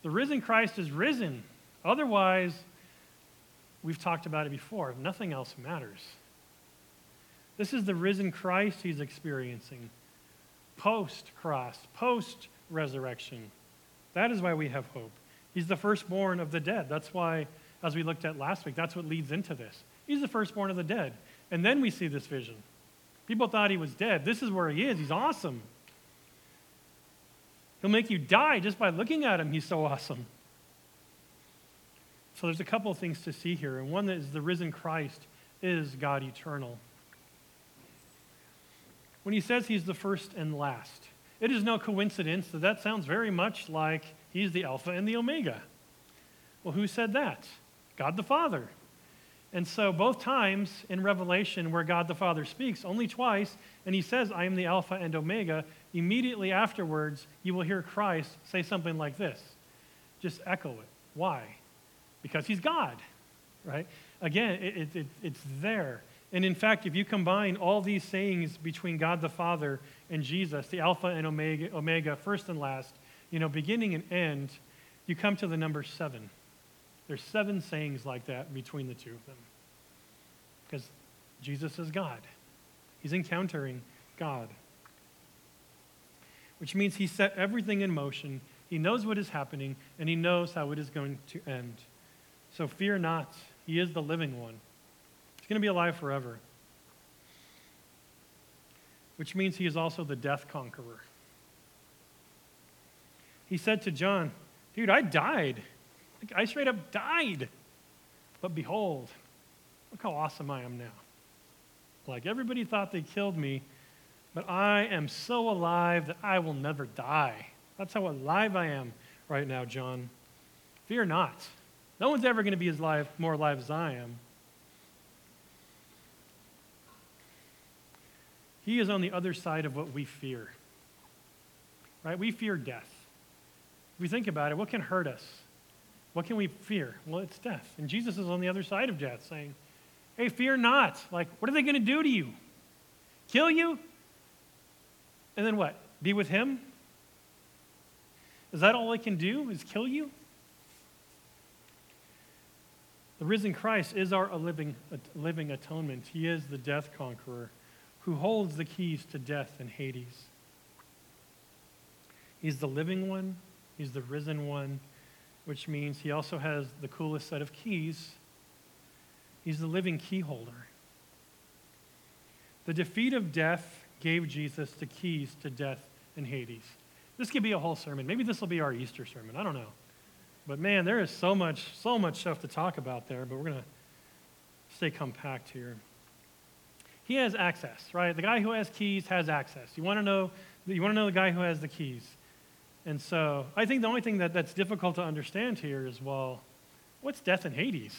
The risen Christ is risen. Otherwise, we've talked about it before, nothing else matters. This is the risen Christ he's experiencing post cross, post resurrection. That is why we have hope. He's the firstborn of the dead. That's why, as we looked at last week, that's what leads into this. He's the firstborn of the dead. And then we see this vision. People thought he was dead. This is where he is. He's awesome. He'll make you die just by looking at him. He's so awesome. So there's a couple of things to see here. And one is the risen Christ is God eternal. When he says he's the first and last, it is no coincidence that that sounds very much like he's the Alpha and the Omega. Well, who said that? God the Father. And so, both times in Revelation where God the Father speaks, only twice, and he says, I am the Alpha and Omega, immediately afterwards, you will hear Christ say something like this. Just echo it. Why? Because he's God, right? Again, it, it, it's there. And in fact, if you combine all these sayings between God the Father and Jesus, the Alpha and Omega, Omega, first and last, you know, beginning and end, you come to the number seven. There's seven sayings like that between the two of them. Because Jesus is God. He's encountering God. Which means he set everything in motion. He knows what is happening, and he knows how it is going to end. So fear not. He is the living one. He's going to be alive forever. Which means he is also the death conqueror. He said to John, Dude, I died. Like, I straight up died. But behold, look how awesome I am now. Like everybody thought they killed me, but I am so alive that I will never die. That's how alive I am right now, John. Fear not. No one's ever going to be as alive, more alive as I am. He is on the other side of what we fear. Right? We fear death. If we think about it, what can hurt us? What can we fear? Well, it's death. And Jesus is on the other side of death saying, Hey, fear not. Like, what are they going to do to you? Kill you? And then what? Be with him? Is that all they can do? Is kill you? The risen Christ is our living, living atonement. He is the death conqueror who holds the keys to death and Hades. He's the living one, he's the risen one, which means he also has the coolest set of keys. He's the living key holder. The defeat of death gave Jesus the keys to death and Hades. This could be a whole sermon. Maybe this will be our Easter sermon. I don't know. But man, there is so much, so much stuff to talk about there, but we're going to stay compact here. He has access, right? The guy who has keys has access. You want to know, you want to know the guy who has the keys. And so I think the only thing that, that's difficult to understand here is, well, what's death and Hades?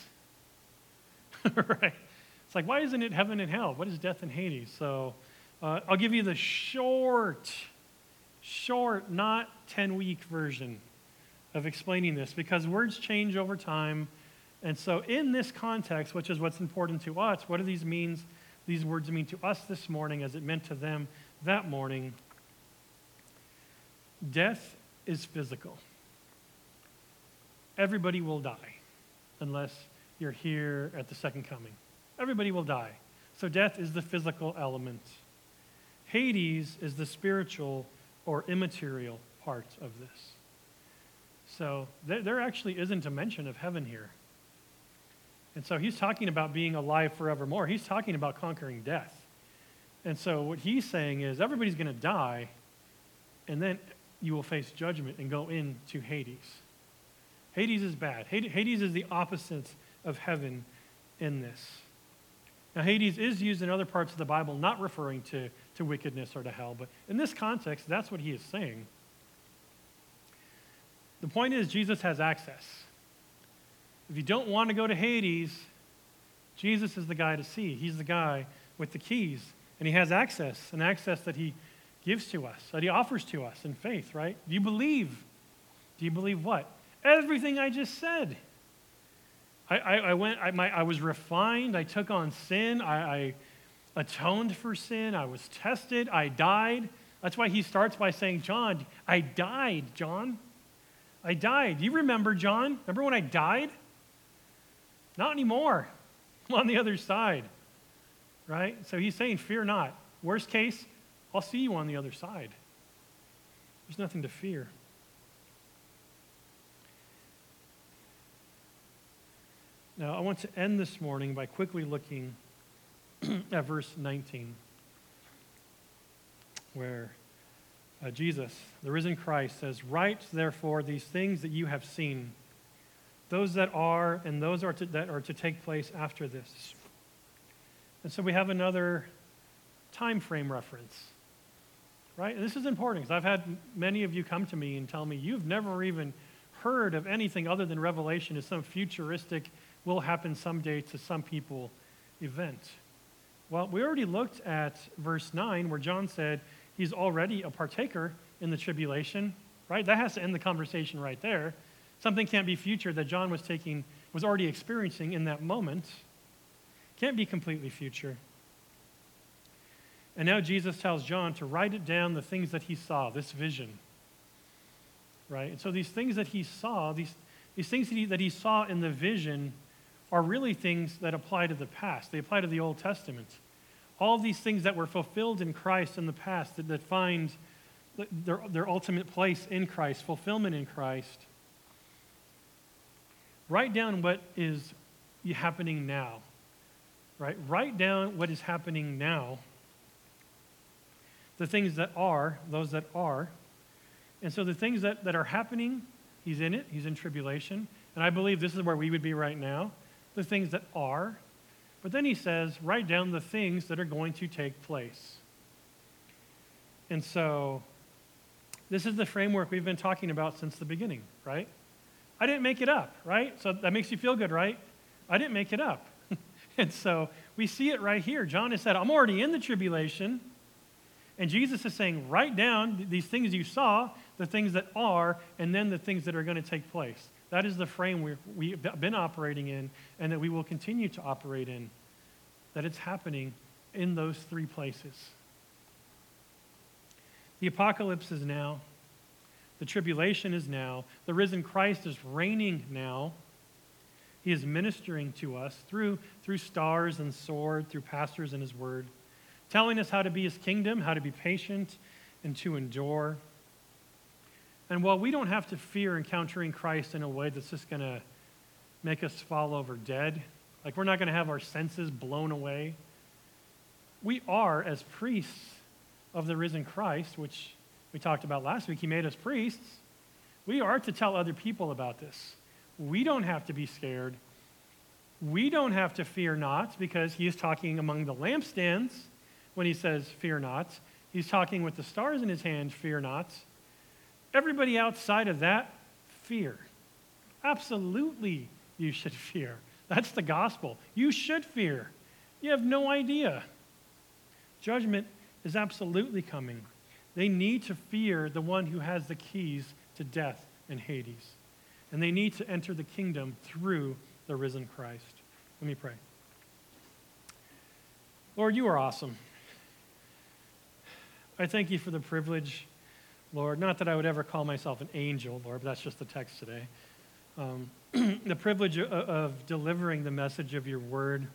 right? It's like, why isn't it heaven and hell? What is death and Hades? So uh, I'll give you the short, short, not 10 week version of explaining this because words change over time. And so, in this context, which is what's important to us, what do these means? These words mean to us this morning as it meant to them that morning. Death is physical. Everybody will die unless you're here at the second coming. Everybody will die. So, death is the physical element. Hades is the spiritual or immaterial part of this. So there, there actually isn't a mention of heaven here. And so he's talking about being alive forevermore. He's talking about conquering death. And so what he's saying is everybody's going to die, and then you will face judgment and go into Hades. Hades is bad. Hades is the opposite of heaven in this. Now, Hades is used in other parts of the Bible, not referring to, to wickedness or to hell, but in this context, that's what he is saying. The point is, Jesus has access. If you don't want to go to Hades, Jesus is the guy to see. He's the guy with the keys, and he has access, an access that he gives to us, that he offers to us in faith, right? Do you believe? Do you believe what? Everything I just said. I, I, I went, I, my, I was refined, I took on sin, I, I atoned for sin, I was tested, I died. That's why he starts by saying, John, I died, John. I died. You remember, John? Remember when I died? Not anymore. I'm on the other side. Right? So he's saying, Fear not. Worst case, I'll see you on the other side. There's nothing to fear. Now, I want to end this morning by quickly looking at verse 19, where uh, Jesus, the risen Christ, says, Write therefore these things that you have seen, those that are and those are to, that are to take place after this. And so we have another time frame reference. Right? And this is important because I've had many of you come to me and tell me you've never even heard of anything other than Revelation as some futuristic, will happen someday to some people event. Well, we already looked at verse 9 where John said, he's already a partaker in the tribulation, right? That has to end the conversation right there. Something can't be future that John was taking, was already experiencing in that moment. Can't be completely future. And now Jesus tells John to write it down, the things that he saw, this vision. Right? And so these things that he saw, these, these things that he, that he saw in the vision, are really things that apply to the past. They apply to the Old Testament all these things that were fulfilled in Christ in the past that, that find their, their ultimate place in Christ, fulfillment in Christ. Write down what is happening now. Right? Write down what is happening now. The things that are, those that are. And so the things that, that are happening, he's in it, he's in tribulation. And I believe this is where we would be right now. The things that are, but then he says, write down the things that are going to take place. And so, this is the framework we've been talking about since the beginning, right? I didn't make it up, right? So that makes you feel good, right? I didn't make it up. and so we see it right here. John has said, I'm already in the tribulation. And Jesus is saying, write down these things you saw, the things that are, and then the things that are going to take place. That is the frame we've been operating in and that we will continue to operate in. That it's happening in those three places. The apocalypse is now. The tribulation is now. The risen Christ is reigning now. He is ministering to us through, through stars and sword, through pastors and his word, telling us how to be his kingdom, how to be patient, and to endure. And while we don't have to fear encountering Christ in a way that's just going to make us fall over dead, like we're not going to have our senses blown away, we are, as priests of the risen Christ, which we talked about last week, he made us priests. We are to tell other people about this. We don't have to be scared. We don't have to fear not because he is talking among the lampstands when he says, Fear not. He's talking with the stars in his hand, Fear not. Everybody outside of that, fear. Absolutely, you should fear. That's the gospel. You should fear. You have no idea. Judgment is absolutely coming. They need to fear the one who has the keys to death and Hades. And they need to enter the kingdom through the risen Christ. Let me pray. Lord, you are awesome. I thank you for the privilege Lord. Not that I would ever call myself an angel, Lord, but that's just the text today. Um, the privilege of, of delivering the message of your word.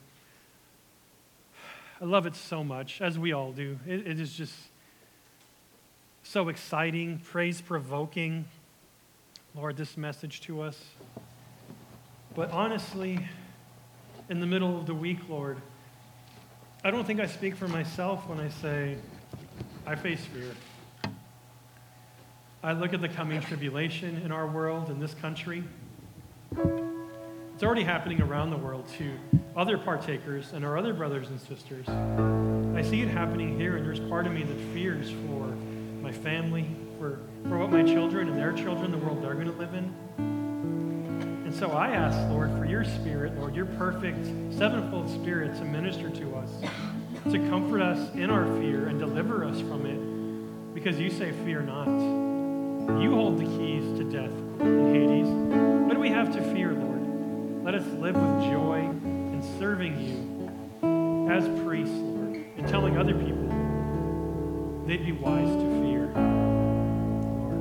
I love it so much, as we all do. it, it is just so exciting, praise provoking, Lord, this message to us. But honestly, in the middle of the week, Lord, I don't think I speak for myself when I say I face fear. I look at the coming tribulation in our world, in this country. It's already happening around the world to other partakers and our other brothers and sisters. I see it happening here, and there's part of me that fears for my family, for, for what my children and their children, the world they're going to live in. And so I ask, Lord, for your spirit, Lord, your perfect sevenfold spirit to minister to us, to comfort us in our fear and deliver us from it, because you say, Fear not. You hold the keys to death and Hades. What do we have to fear, Lord? Let us live with joy in serving you as priests, Lord, and telling other people they'd be wise to fear, Lord.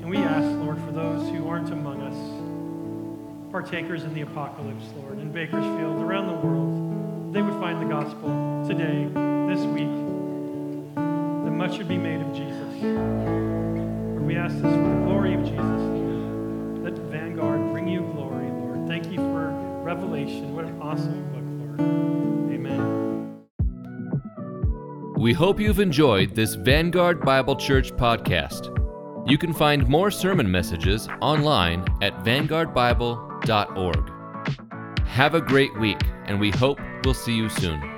And we ask, Lord, for those who aren't among us, partakers in the apocalypse, Lord, in Bakersfield, around the world, they would find the gospel today, this week, that much would be made of Jesus we ask this for the glory of Jesus, Let Vanguard bring you glory, Lord. Thank you for Revelation. What an awesome book, Lord. Amen. We hope you've enjoyed this Vanguard Bible Church podcast. You can find more sermon messages online at vanguardbible.org. Have a great week, and we hope we'll see you soon.